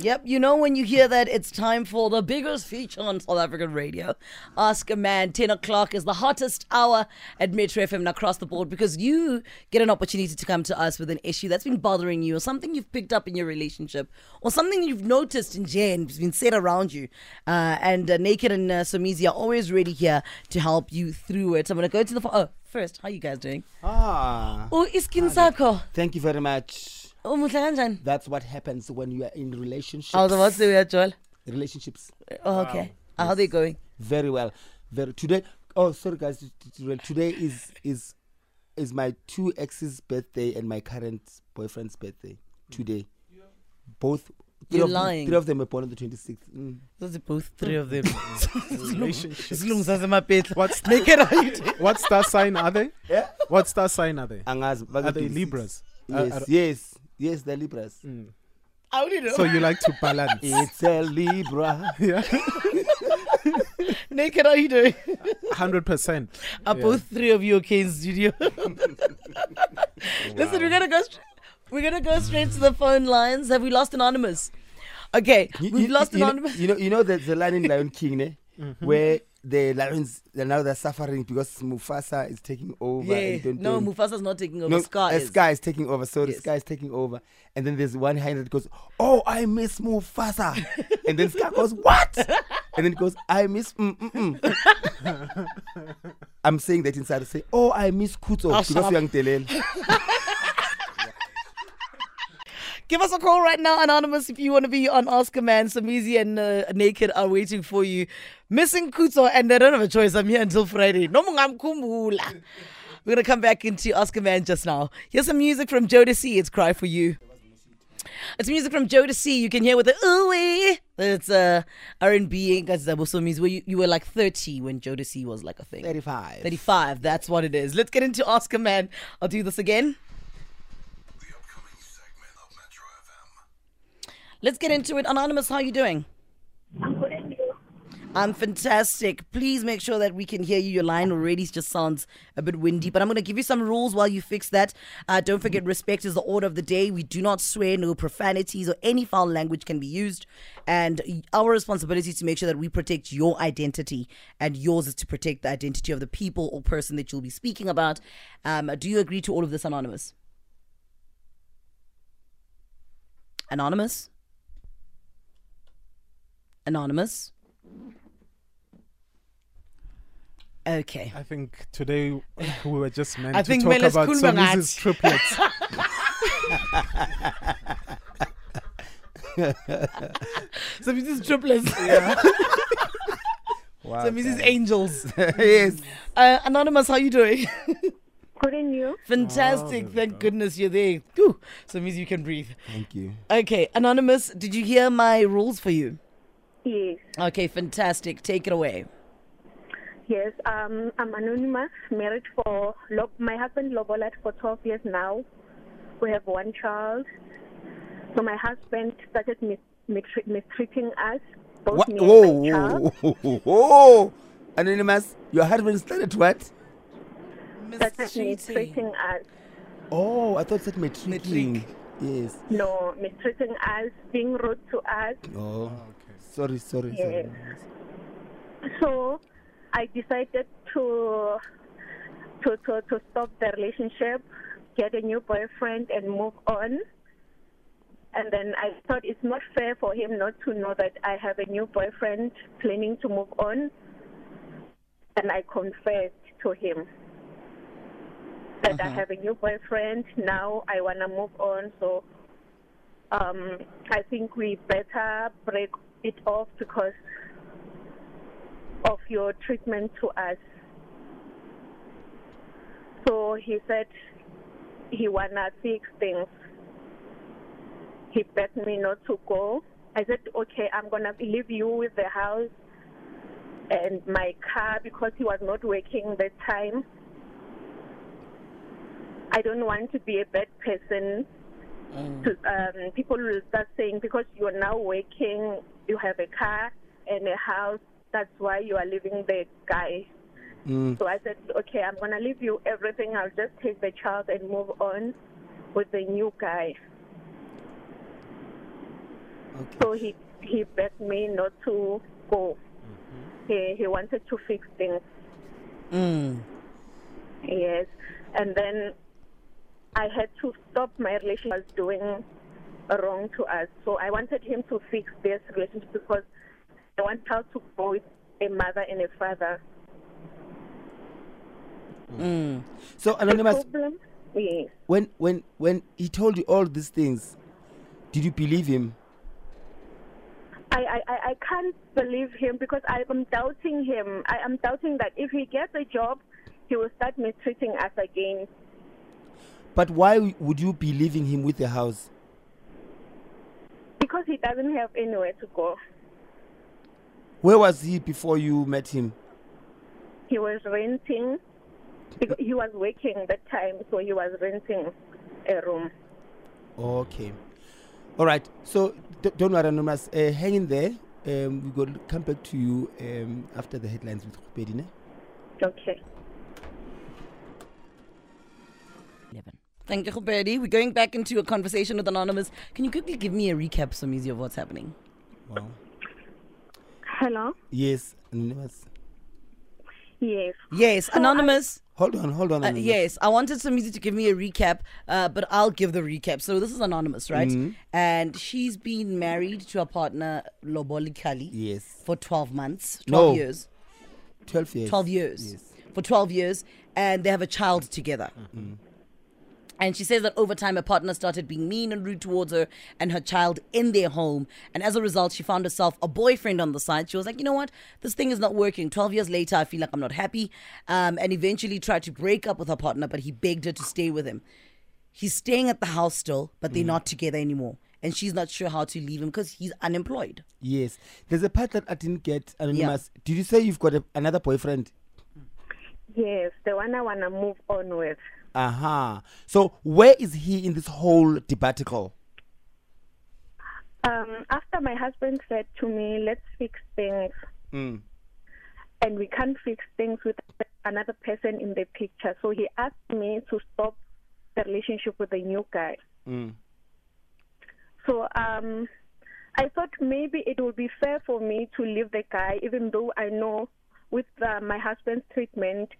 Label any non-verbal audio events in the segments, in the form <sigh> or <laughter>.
Yep, you know when you hear that, it's time for the biggest feature on South African radio. Ask a Man, 10 o'clock is the hottest hour at Metro FM and across the board because you get an opportunity to come to us with an issue that's been bothering you or something you've picked up in your relationship or something you've noticed in Jen has been said around you. Uh, and uh, Naked and uh, Somizi are always ready here to help you through it. So I'm going to go to the... Fo- oh, first, how you guys doing? Ah, Oh, iskin thank you very much. Oh, muhle kanjani? That's what happens when you are in relationships. I was about to say, yeah, Joel. relationships Oh, okay. How they going? very well. Very today. Oh, sorry guys. Today is is is my two exes' birthday and my current boyfriend's birthday. Today, both. Three You're of them- lying. Three of them were born on the twenty sixth. Mm. Those are both three of them. Relationships. What's What's naked? Are you what star sign are they? Yeah. What star sign are they? Angazi, Are back they in 26. Libras? Yes, Uh, are- yes, yes. They're Libras. How do you know? so you like to balance? <laughs> It's a Libra. yeah, <laughs> naked, are you doing? hundred percent. Are both three of you okay in studio? <laughs> Listen, we're gonna go. St- we're gonna go straight to the phone lines. Have we lost anonymous? Okay, You- we've you- lost you know, anonymous. you know, you know the, the line in Lion King, ne? Mm-hmm. where the lions they're now they're suffering because Mufasa is taking over. yeah, and don't- no, don't- Mufasa's not taking over. no, Scar is. Scar is taking over. So the Yes. Scar is taking over, and then there's one hand that goes, "Oh, I miss Mufasa," and then Scar goes, "What?" and then it goes, "I miss." Mm, mm, mm. <laughs> I'm saying that inside. I say, "Oh, I miss Kuto because shut up. young Telel." Give us a call right now, Anonymous, if you want to be on Ask a Man. Somizi and uh, Naked are waiting for you. Missing Kuto, and they don't have a choice. I'm here until Friday. No mungamkumbula. We're going to come back into a Man just now. Here's some music from Jodeci. It's Cry For You. It's music from Jodeci. You can hear with the ooh It's uh, R&B. Guys, that was so music. Where you, you were like 30 when Jodeci was like a thing. Thirty-five. 35. That's what it is. Let's get into Ask a Man. I'll do this again. The upcoming segment of Metro FM. Let's get into it. Anonymous, how are you doing? I'm good, Angel. I'm fantastic. Please make sure that we can hear you. Your line already just sounds a bit windy, but I'm going to give you some rules while you fix that. Uh, don't forget, respect is the order of the day. We do not swear, no profanities or any foul language can be used. And our responsibility is to make sure that we protect your identity, and yours is to protect the identity of the people or person that you'll be speaking about. Um, do you agree to all of this, Anonymous? Anonymous? Anonymous? Okay. I think today we were just meant I to think talk Meles about Kulma Somizi's triplets. <laughs> So Mrs. Triplets. Wow, So Mrs. guys. Angels. <laughs> yes. Uh, Anonymous, how you doing? Couldn't you? Fantastic. Thank goodness you're there. Whew. So means you can breathe. Thank you. Okay, Anonymous, did you hear my rules for you? Yes. Okay, fantastic. Take it away. Yes. Um, I'm anonymous, married for Lo- my husband Lobolat for 12 years now. We have one child. So my husband started mis- mistre- mistreating us, both What? me and Whoa, my child. whoa, <laughs> whoa, whoa. Anonymous, your husband started what? Started mistreating us. Oh, I thought it said matricing. Matric. Yes. No, mistreating us, being rude to us. Oh, sorry, sorry, Yes. sorry. So I decided to to to, to stop the relationship, get a new boyfriend, and move on. And then I thought it's not fair for him not to know that I have a new boyfriend planning to move on. And I confessed to him that I have a new boyfriend. Now I want to move on. So um, I think we better break it off because of your treatment to us. So he said he wanna fix things. He begged me not to go. I said, okay, I'm gonna leave you with the house and my car because he was not working that time. I don't want to be a bad person. To, um, people will start saying because you're now working, you have a car and a house. That's why you are leaving the guy. Mm. So I said, okay, I'm gonna leave you everything. I'll just take the child and move on with the new guy. Okay. So he he begged me not to go. He he wanted to fix things. Mm. Yes, and then I had to stop my relationship I was doing wrong to us. So I wanted him to fix this relationship because I want her to go with a mother and a father. Mm. So anonymous, yes. when when when he told you all these things, did you believe him? I, I, I I can't believe him because I am doubting him. I am doubting that if he gets a job, he will start mistreating us again. But why would you be leaving him with the house? Because he doesn't have anywhere to go. Where was he before you met him? He was renting. He was working that time, so he was renting a room. Okay. All right. So d- don't worry, anonymous. Uh, hang in there. Um, we will come back to you um, after the headlines with Khupedi. Okay. Thank you, Khupedi. We're going back into a conversation with Anonymous. Can you quickly give me a recap, Somizi, of what's happening? Wow. Hello? Yes, anonymous. Yes. Yes, Anonymous. Hold on, hold on. Uh, yes, I wanted Somizi to give me a recap, uh, but I'll give the recap. So this is Anonymous, right? Mhm. And she's been married to a partner, Loboli Kali, Yes. for 12 months, 12 No. years. 12 years. 12 years. Yes. For 12 years, and they have a child together. And she says that over time, her partner started being mean and rude towards her and her child in their home. And as a result, she found herself a boyfriend on the side. She was like, you know what? This thing is not working. 12 years later, I feel like I'm not happy. Um, and eventually tried to break up with her partner, but he begged her to stay with him. He's staying at the house still, but they're not together anymore. And she's not sure how to leave him because he's unemployed. Yes. There's a part that I didn't get. Anonymous. Did you say you've got a, another boyfriend? Yes, the one I want to move on with. Uh-huh. So where is he in this whole debacle? Um, after my husband said to me, let's fix things, Mm. and we can't fix things with another person in the picture. So he asked me to stop the relationship with the new guy. Mm. So um, I thought maybe it would be fair for me to leave the guy, even though I know with uh, my husband's treatment,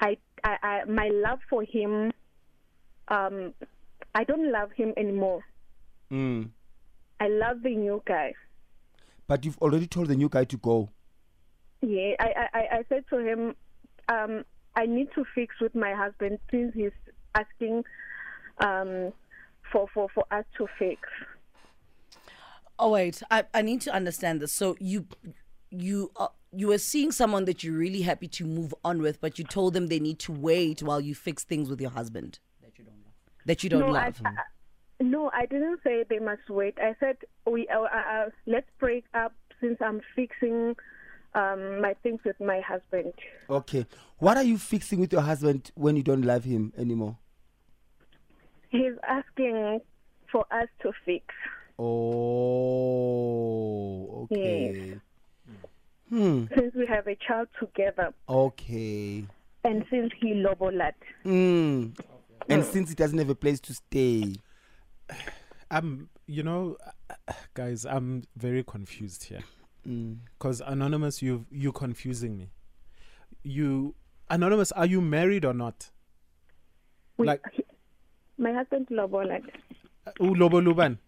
I, I, I my love for him, um, I don't love him anymore. Mm. I love the new guy. But you've already told the new guy to go. Yeah, I, I, I- I said to him, um, I need to fix with my husband since he's asking um, for, for, for us to fix. Oh wait, I, I need to understand this. So you you uh, you were seeing someone that you're really happy to move on with, but you told them they need to wait while you fix things with your husband that you don't love. That you don't no, love. I, I, no, I didn't say they must wait. I said we uh, uh, uh, let's break up since I'm fixing um, my things with my husband. Okay. What are you fixing with your husband when you don't love him anymore? He's asking for us to fix. Oh, okay. Hmm. <laughs> Since we have a child together, Okay. and since he lobolat. Mm. And since he doesn't have a place to stay. <sighs> I'm, you know, <sighs> guys, I'm very confused here. Mm. Because anonymous, you you confusing me. You anonymous, are you married or not? We, Like- he- my husband lobolat. Uh, Ulobo Luban.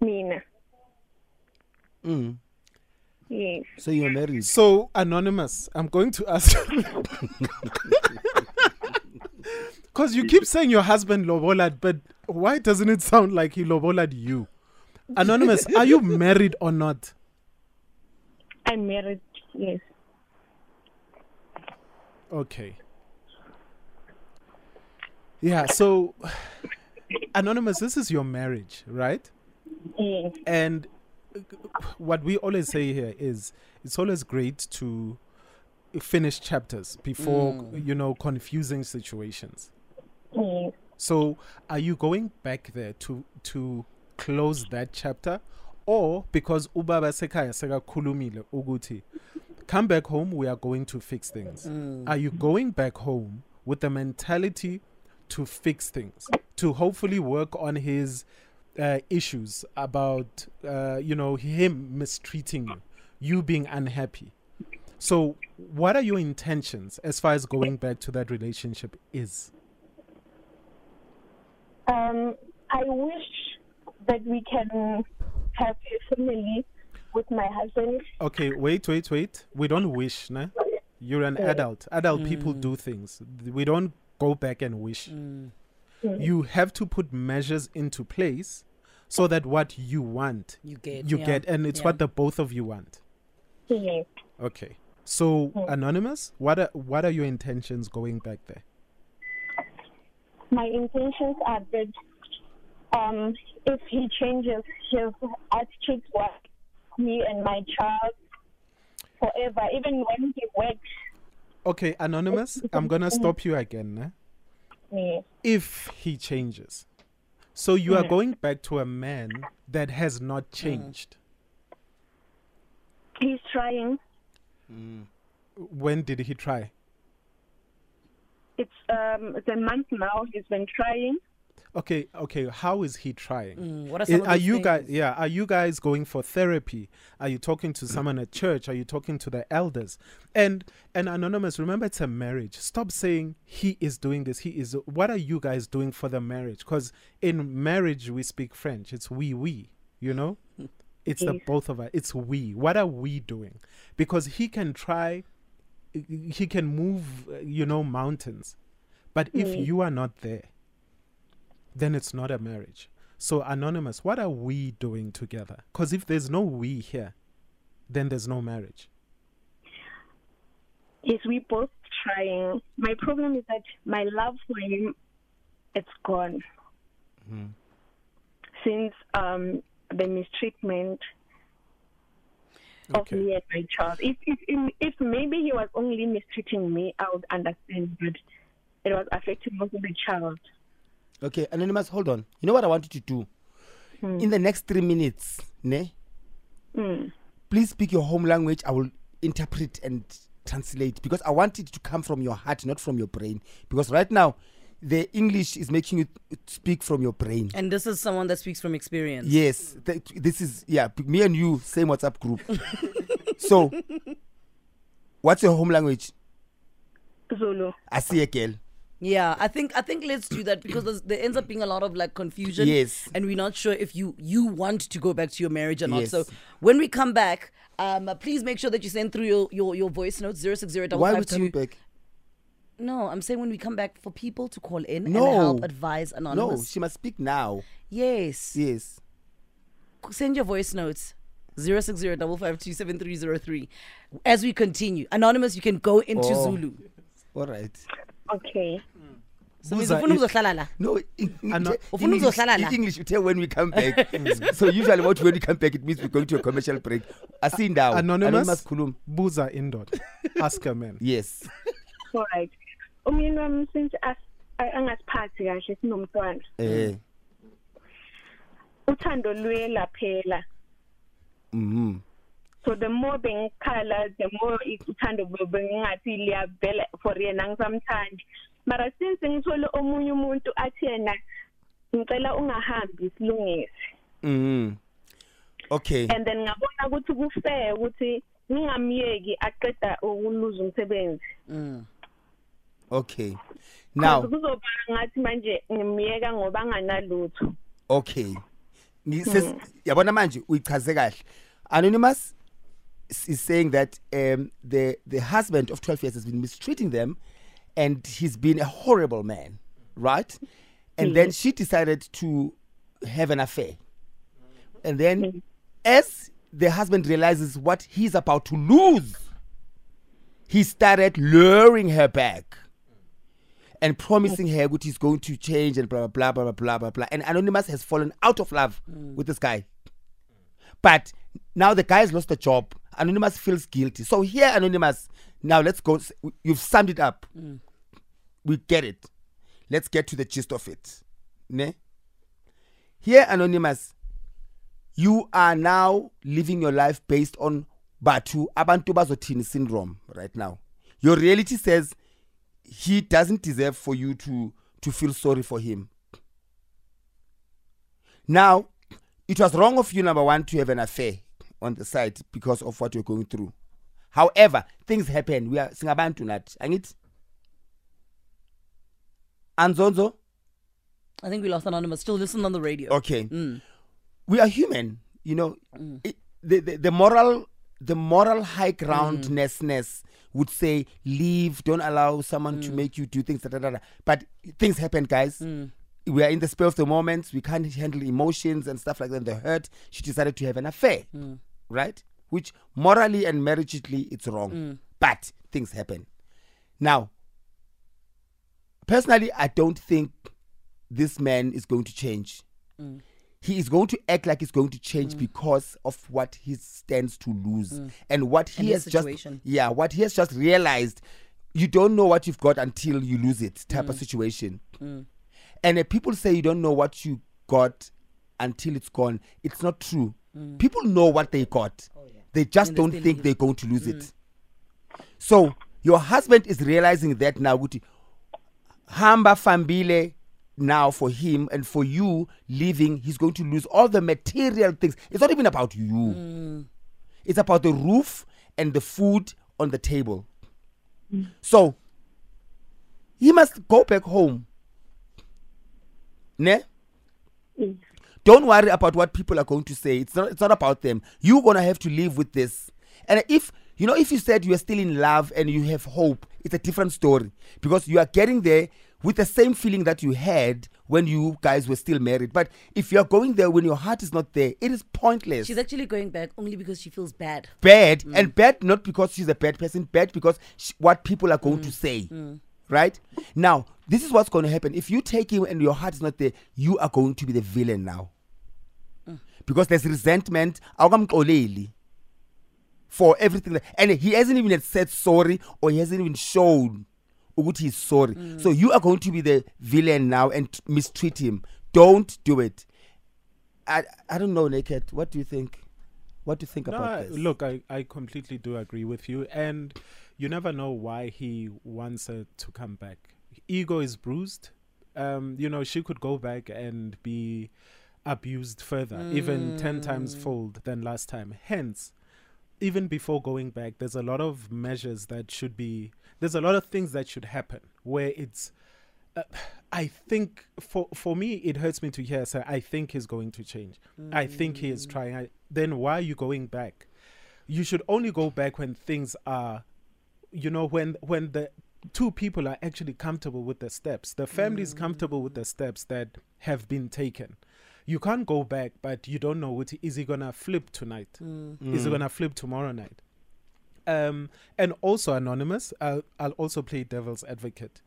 Mina. Mm. Yes. So you're married. So anonymous, I'm going to ask. Because <laughs> you keep saying your husband lobolad, but why doesn't it sound like he lobolad you? Anonymous, are you married or not? I'm married. Yes. Okay. Yeah, so <sighs> Anonymous, this is your marriage, right? Yes. And what we always say here is it's always great to finish chapters before, mm. you know, confusing situations. Yes. So, are you going back there to to close that chapter, or because ubaba sekaya sekakhulumile ukuthi come back home, we are going to fix things? Mm. Are you going back home with the mentality to fix things, to hopefully work on his uh, issues about uh, you know him mistreating you, you being unhappy. So, what are your intentions as far as going back to that relationship is? Um, I wish that we can have a family with my husband. Okay, wait, wait, wait. We don't wish, nah? You're an adult. Adult people do things. We don't go back and wish. You have to put measures into place so that what you want, You get, you yeah, get, and it's yeah. what the both of you want. Yes. Okay. So, anonymous, what are what are your intentions going back there? My intentions are that um, if he changes his attitude towards me and my child forever, even when he works, Okay, anonymous, I'm gonna <laughs> stop you again. Nah? me. If he changes, so you are going back to a man that has not changed. He's trying. When did he try? It's um, it's a month now. He's been trying. Okay, okay. How is he trying? Mm, what are I- some of are you guys? Yeah, are you guys going for therapy? Are you talking to someone at church? Are you talking to the elders? And and anonymous, remember it's a marriage. Stop saying he is doing this. He is. What are you guys doing for the marriage? Because in marriage we speak French. It's we we. You know, <laughs> it's the both of us. It's we. What are we doing? Because he can try. He can move. You know, mountains. But if you are not there, then it's not a marriage. So, Anonymous, what are we doing together? Because if there's no we here, then there's no marriage. Yes, we both trying. My problem is that my love for him, it's gone. Since um, the mistreatment of Okay. me and my child. If, if if if maybe he was only mistreating me, I would understand. But it was affecting also the child. Okay, anonymous, hold on. You know what I want you to do? In the next three minutes, ne? Mm. Please speak your home language. I will interpret and translate because I want it to come from your heart, not from your brain. Because right now, the English is making you speak from your brain. And this is someone that speaks from experience. Yes, th- this is yeah. Me and you, same WhatsApp group. <laughs> so, what's your home language? Zulu. I see a girl. Yeah, I think I think let's do that because there ends up being a lot of like confusion. Yes. and we're not sure if you you want to go back to your marriage or not. Yes. So when we come back, um, please make sure that you send through your your, your voice notes zero six zero double Why are we coming back? No, I'm saying when we come back for people to call in No. and help advise anonymous. No, she must speak now. yes. Yes. send your voice notes 060 as we continue anonymous you can go into Oh. zulu All right. Okay. so Buza, ufuna i- ukuzohlala la No, in, in, Ano- Ufuna English, ukuzohlala la? in English you tell when we come back. <laughs> so usually what when we come back it means we're going to a commercial break. Asindawo. Anonymous? khuluma. Buza indot. Ask a man. Yes. All right. Umyeni wami since as a- angasiphathi kahle sinomntwana. Eh. Uthando luye laphela. Mhm. So the more bengikhala, the more uthando bengingathi liyavela for yena ngisamthandi. Mara since ngithole omunye umuntu athi yena ngicela ungahambi silungise. Mhm. Okay. And then ngabona ukuthi kufair ukuthi ngingamyeki aqeda ukuluza umsebenzi. Mm. Okay. Now, kuzoba ngathi manje ngimyeka ngoba anganalutho. okay. Ngises yabona manje uyichaze kahle. Anonymous is saying that um the the husband of 12 years has been mistreating them and he's been a horrible man, right? And hmm. then she decided to have an affair. And then hmm. as the husband realizes what he's about to lose, he started luring her back and promising her what he's going to change and blah blah blah blah blah blah blah. And Anonymous has fallen out of love hmm. with this guy. But now the guy has lost the job. Anonymous feels guilty. So here, Anonymous, now let's go. You've summed it up. Mm. We get it. Let's get to the gist of it. Ne? Here, Anonymous, you are now living your life based on Batu Abantu Bazothini syndrome right now. Your reality says he doesn't deserve for you to to feel sorry for him. Now, it was wrong of you, number one, to have an affair on the side because of what you're going through. However, things happen. We are singabantu nat. Angit? Anzonzo? I think we lost anonymous. Still listen on the radio. Okay. Mm. We are human. You know, mm. it, the, the the moral the moral high groundnessness would say leave, don't allow someone to mm. make you do things. Da, da, da, da. But things happen, guys. Mm. We are in the spur of the moment. We can't handle emotions and stuff like that. The hurt. She decided to have an affair, right? Which morally and marriageally it's wrong. Mm. But things happen. Now, personally, I don't think this man is going to change. Mm. He is going to act like he's going to change mm. because of what he stands to lose and what he And has just yeah what he has just realized. You don't know what you've got until you lose it, type of situation. And uh, people say you don't know what you got until it's gone. It's not true. Mm. People know what they got. Oh, they just And don't still think lose they're going to lose it. Mm. So your husband is realizing that now. ukuthi Hamba fambile now for him and for you leaving, he's going to lose all the material things. It's not even about you. Mm. It's about the roof and the food on the table. So he must go back home. Ne? Don't worry about what people are going to say. It's not it's not about them. You're gonna have to live with this. And if you know, if you said you are still in love and you have hope, it's a different story. Because you are getting there with the same feeling that you had when you guys were still married. But if you're going there when your heart is not there, it is pointless She's actually going back only because she feels bad. bad Mm. and bad not because she's a bad person bad because sh- what people are going Mm. to say right? Now this is what's going to happen. If you take him and your heart is not there you are going to be the villain now. Mm. because there's resentment. For everything that, and he hasn't even said sorry or he hasn't even shown ukuthi he's sorry. Mm. so you are going to be the villain now and mistreat him. Don't do it. I i don't know naked. What do you think what do you think No, about I- this look, I, I completely do agree with you. And you never know why he wants her to come back. Ego is bruised. Um, you know, she could go back and be abused further, even 10 times fold than last time. Hence, even before going back, there's a lot of measures that should be, there's a lot of things that should happen where it's, uh, I think for for me it hurts me to hear say I think he's going to change. I think he is trying. I, then why are you going back? You should only go back when things are, you know, when when the two people are actually comfortable with the steps. The family is comfortable with the steps that have been taken. You can't go back, but you don't know what is he gonna flip tonight? Is he gonna flip tomorrow night? Um, and also anonymous. I'll, I'll also play devil's advocate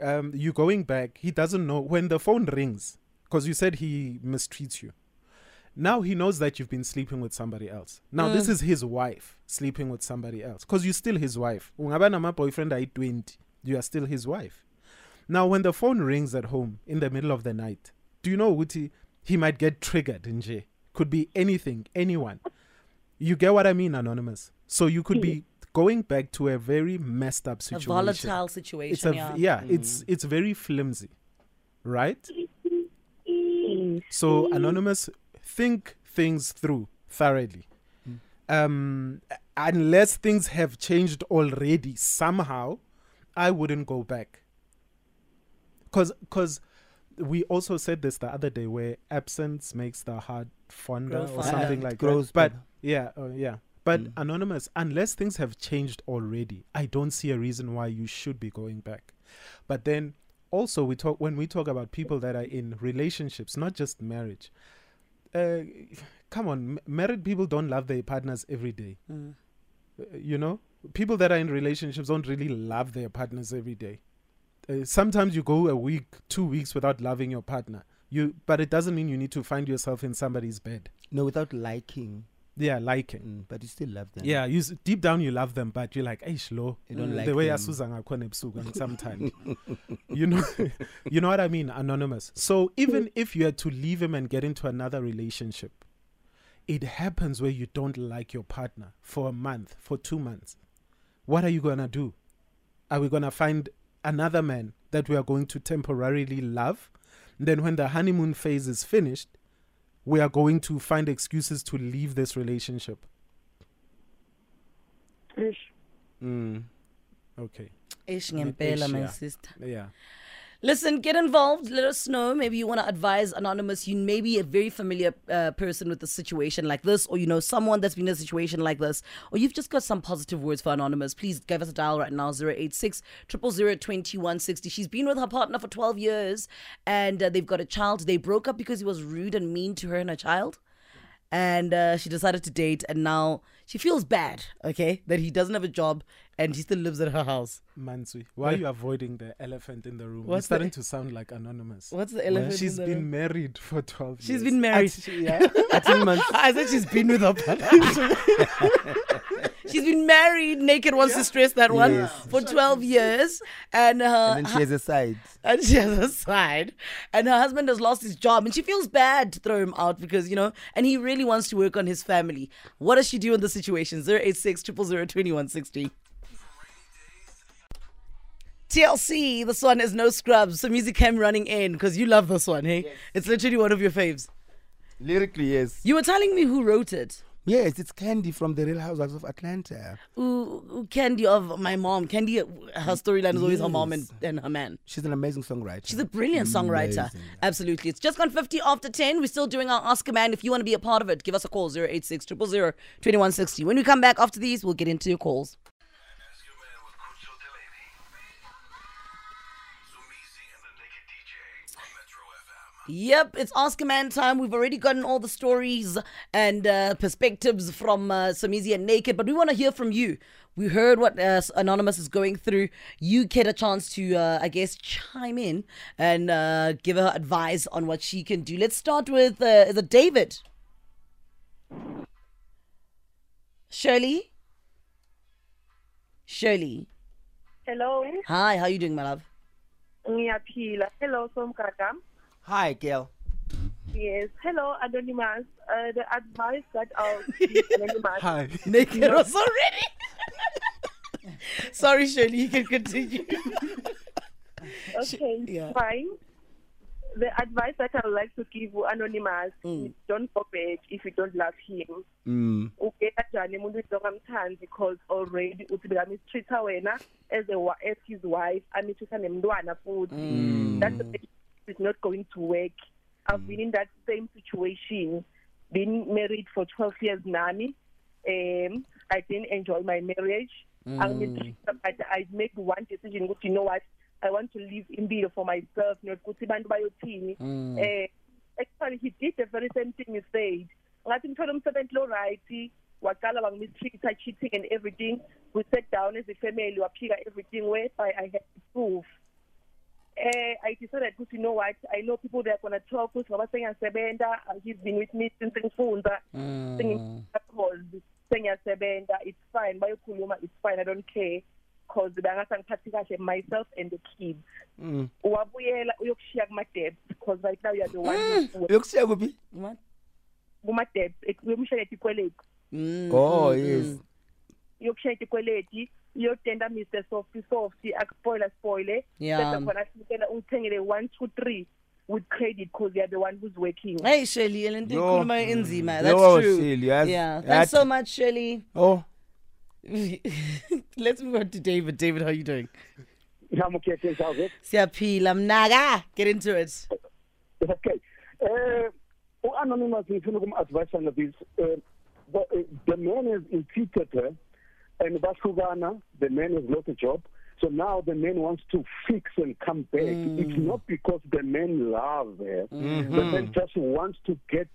um, you going back, he doesn't know when the phone rings because you said he mistreats you. Now he knows that you've been sleeping with somebody else. Now this mm. is his wife sleeping with somebody else because you're still his wife. Ungaba nama boyfriend ayi 20, you are still his wife. Now when the phone rings at home in the middle of the night, do you know Uti? He might get triggered nje. Could be anything, anyone. You get what I mean, anonymous. So you could be going back to a very messed up situation. A volatile situation. it's a yeah. v- yeah it's mm. it's very flimsy right mm. so anonymous think things through thoroughly. Um unless things have changed already somehow i wouldn't go back. Cuz cuz we also said this the other day where absence makes the heart fonder Grow or something like grows that but better. yeah uh, yeah. But anonymous unless things have changed already i don't see a reason why you should be going back. But then also we talk when we talk about people that are in relationships not just marriage uh, come on married people don't love their partners every day Mm. Uh, you know people that are in relationships don't really love their partners every day uh, sometimes you go a week two weeks without loving your partner you but it doesn't mean you need to find yourself in somebody's bed No, without liking. Yeah liking. Mm, but you still love them. yeah you s- deep down you love them but you're like hey slow You don't the like way them. asuza ngakhona ebusuku <laughs> and sometimes you know <laughs> you know what i mean? Anonymous. So even if you had to leave him and get into another relationship it happens where you don't like your partner for a month for 2 months. What are you going to do? Are we going to find another man that we are going to temporarily love? Then when the honeymoon phase is finished we are going to find excuses to leave this relationship. Ish. Mm. Okay. Ish ngempela, my sister. Yeah. Listen, get involved. Let us know. Maybe you want to advise Anonymous. You may be a very familiar uh, person with a situation like this, or you know someone that's been in a situation like this, or you've just got some positive words for Anonymous. Please give us a dial right now 086 2160. She's been with her partner for 12 years and uh, they've got a child. They broke up because he was rude and mean to her and her child. And uh, she decided to date, and now she feels bad, okay, that he doesn't have a job and he still lives at her house. Mansui, why are you avoiding the elephant in the room? What's It's starting the- to sound like anonymous. What's the elephant? in She's the been room? married for 12 years. She's been married. yeah. <laughs> I said she's been with her partner. <laughs> she's been married. Naked wants to stress that one Yes. for 12 years. And, uh, And then she has a side. and she has a side. And her husband has lost his job. And she feels bad to throw him out because, you know, and he really wants to work on his family. What does she do in the situation? 086 000 2160. TLC, this one is no scrubs. So music came running in because you love this one, hey? It's literally one of your faves. Lyrically, yes. You were telling me who wrote it. Yes, it's Kandi from the Real Housewives of Atlanta. Ooh, Kandi of my mom. Kandi, her storyline is always her mom and, and her man. She's an amazing songwriter. She's a brilliant songwriter. Absolutely. It's just gone 50 after 10. We're still doing our Ask a Man. If you want to be a part of it, give us a call 086 000 2160. When we come back after these, we'll get into your calls. Yep, it's Ask a Man time. We've already gotten all the stories and uh, perspectives from uh, Somizi and Naked, but we want to hear from you. We heard what uh, Anonymous is going through. You get a chance to, uh, I guess, chime in and uh, give her advice on what she can do. Let's start with uh, is David? Shirley? Shirley. Hello, Hi, how are you doing, my love? Hello, Somkaka. Hi, Gail. Yes. Hello, Anonymous. Uh, the advice that I'll <laughs> give Anonymous. Hi. Naked was already. <laughs> Sorry, Shirley, you can continue. <laughs> Okay, yeah. fine. The advice that I would like to give you, Anonymous is don't go back if you don't love him. Okay, mm. ugeka njani umuntu ongamthandi because already bekamistreata wena as a as his wife amitreata nemntwana futhi that is not going to work. I've been in that same situation been married for 12 years nami um i didn't enjoy my marriage. Angimistreata but i made one decision you know what? I want to live in impilo for myself not ukuthi bantu bayothini. Eh actually he did the very same thing you said. I ngathi ngithola umsebenzi lo right waqala bangimistreata cheating and everything. We sat down as a family waphika everything whereby i had to prove eh i decided ukuthi you know what i know people they are going to talk ukuthi ngoba sengiyasebenza uh, he's been with me since ngifunda sengicause sengiyasebenza it's fine. Bayokhuluma it's fine. I don't care. Because bangasangiphathi kahle myself and the kids. Mm. wabuyela uyokushiya kuma-debts because right now you are the one who- Uyokushiya kuphi? What? kuma-debts uyomshayela ikweleti Mm, Oh, mm, yes. mm. uyokushayela ikweleti uyotenda mr softy softy akuspoila spoile Yeah. bese khona sinikela ungithengele one two three with credit because you are the one who's working Hey Shirley, lento Yo. ikhuluma inzima. That's Yo, true. Shirley, yazi- Yeah. Thanks so much, Shirley. Oh, <laughs> Let's move on to David. David, how are you doing? Ngamukhethe njalo. Siyaphila mnaga. Get into it. Okay. Eh uanonymous ngifuna ukum-advise on this. Uh, the, uh, the man has impeded her and bahlukana. The man has lost a job. So now the man wants to fix and come back. It's not because the man loves her. The man just wants to get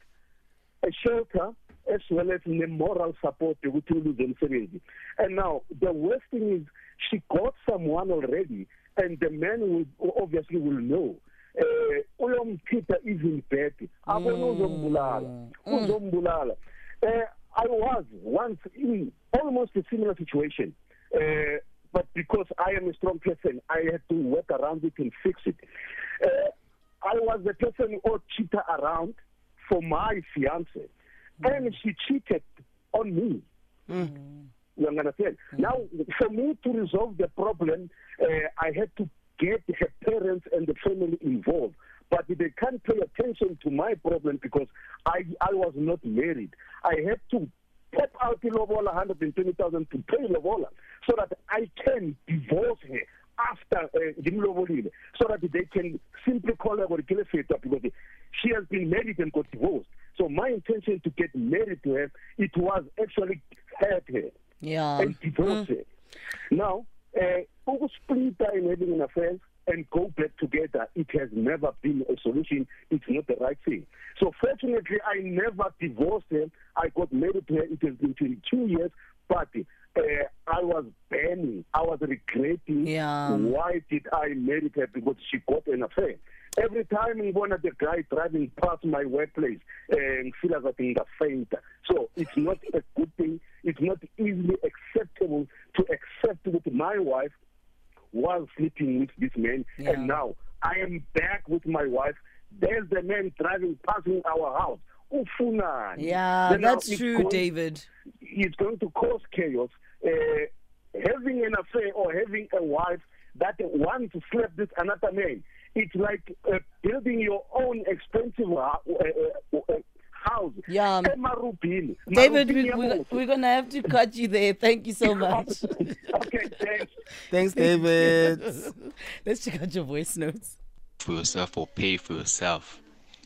a shelter as well as the moral support ukuthi uluze umsebenzi and now the worst thing is she got someone already and the man will obviously will know eh uyomkhipha even bad abona uzombulala uzombulala eh i was once in almost a similar situation uh, but because i am a strong person i had to work around it and fix it. Uh, i was the person who cheated around for my fiance and she cheated on me. You understand? Now for me to resolve the problem uh, i had to get her parents and the family involved but they can't pay attention to my problem because I I was not married. I had to pop out the lobola 120,000 to pay lobola so that I can divorce her after uh, ngimlobolile so that they can simply call her le because she has been married and got divorced so my intention to get married to her it was actually hurt her Yeah. and divorce her now uh, ukusplita and having an affair and go back together. It has never been a solution. It's not the right thing. So fortunately i never divorced her. I got married to her. It has been 22 years but uh, i was burning. I was regretting Yeah. why did i marry her? Because she got an affair. Every time ngibona the guy driving past my workplace eh, ngifila ngathi ngingafainta so it's not a good thing. It's not easily acceptable to accept with my wife was sleeping with this man Yeah. and now i am back with my wife there's the man driving passing our house ufunani Yeah, Then that's true, going- David. it's going to cause chaos. Uh, having an affair or having a wife that wants to sleep with another man, it's like uh, building your own expensive uh, uh, uh, house. Yeah. Emarubhini. David, Marubhini we, we, yamuthi. we're going to have to cut you there. Thank you so <laughs> much. okay, thanks. Thanks, David. <laughs> Let's check out your voice notes. for yourself or pay for yourself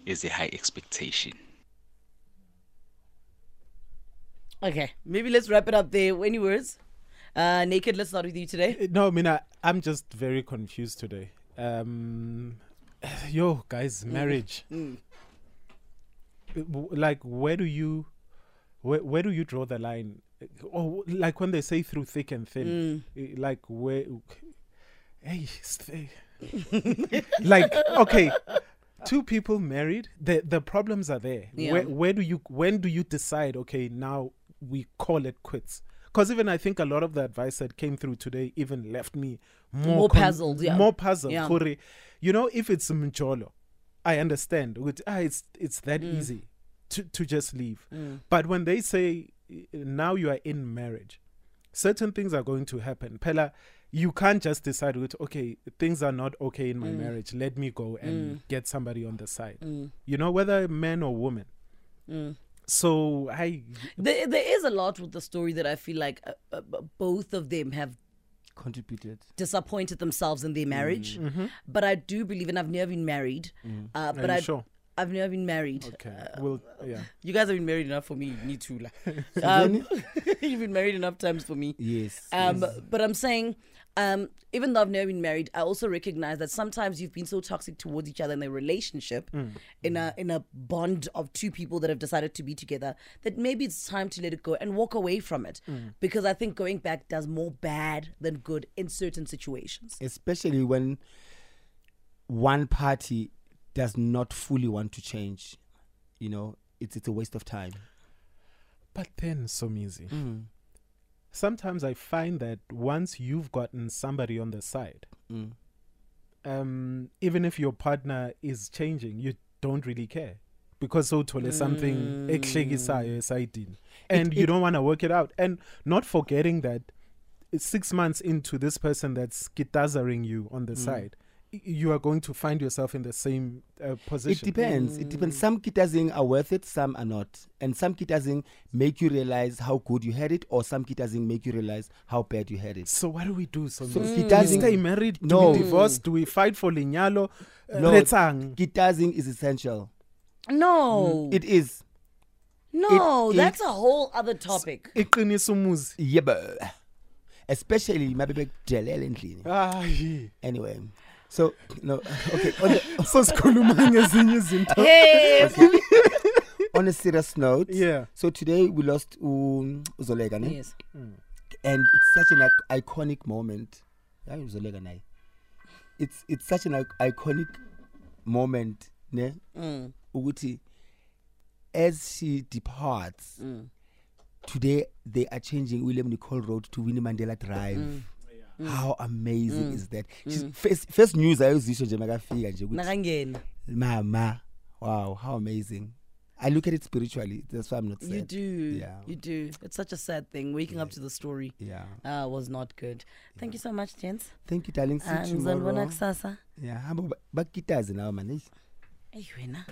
is a high expectation. Okay, maybe let's wrap it up there. Any words? Uh, Naked, let's start with you today. No, I mean, I, I'm just very confused today. Um, <sighs> yo, guys, marriage. Uh, w- Like, where do you, where, where do you draw the line? Oh, like when they say through thick and thin, uh, like where, hey, stay. <laughs> like okay, two people married, the the problems are there. Yeah. Where where do you when do you decide? Okay, now we call it quits. Because even I think a lot of the advice that came through today even left me more, More puzzled, yeah. more puzzled. Yeah. You know, if it's mjolo, I understand. With ah, it's it's that Mm. easy to to just leave. But when they say now you are in marriage, certain things are going to happen. Pella, you can't just decide with okay, things are not okay in my Mm. marriage. Let me go and get somebody on the side. You know, whether man or woman. Mm. So I There, there is a lot with the story that I feel like uh, uh, both of them have Contributed. disappointed themselves in their marriage. Mm-hmm. But I do believe, and I've never been married. Uh, but I, sure? I've never been married. okay. Uh, well, yeah. You guys have been married enough for me. Me too. <laughs> Um, <laughs> you've been married enough times for me. Yes. Um, yes. But I'm saying, um, even though I've never been married, I also recognize that sometimes you've been so toxic towards each other in a relationship, in a in a bond of two people that have decided to be together, that maybe it's time to let it go and walk away from it. Because I think going back does more bad than good in certain situations. especially when one party does not fully want to change you know it's it's a waste of time But then so easy. mm. Sometimes I find that once you've gotten somebody on the side, Mm. um, even if your partner is changing, you don't really care because so tole something eklekisayo esayidini. and you it- don't want to work it out. And not forgetting that it's six months into this person that's gitazaring you on the Mm. side, you are going to find yourself in the same uh, it position. depends it depends some kitazing are worth it some are not and some kitazing make you realize how good you had it or some kitazing make you realize how bad you had it So what do we do? So, So do he we doesn't- stay married? Do No. we divorce? Do we fight for linyalo? Uh, No. Retsang. kitazing is essential No, it is no, it- that's a whole other topic. Iqiniso umuzi. yeba especially maybe bekujele endlini Hayi. anyway so no okay on, the, <laughs> So sikhuluma ngezinye izinto. Hey, <laughs> on a serious note Yeah. so today we lost um, uzolega ne? yes. and it's such an ic- iconic moment hayi uzolega naye it's it's such an ic- iconic moment ne Mm, ukuthi as she departs mm, today they are changing William Nicole Road to Winnie Mandela Drive Mm. How amazing is that She's, first, first news ayozisho nje makafika nje nakangena. mama wow how amazing I look at it spiritually that's why I'm not sad You do. Yeah. You do. It's such a sad thing. Waking up to the story yeah uh, was not good. Thank you so much, gents. thank you darling see Uh, you ngizonibona tomorrow yeah ba- bakitaze nawe man wena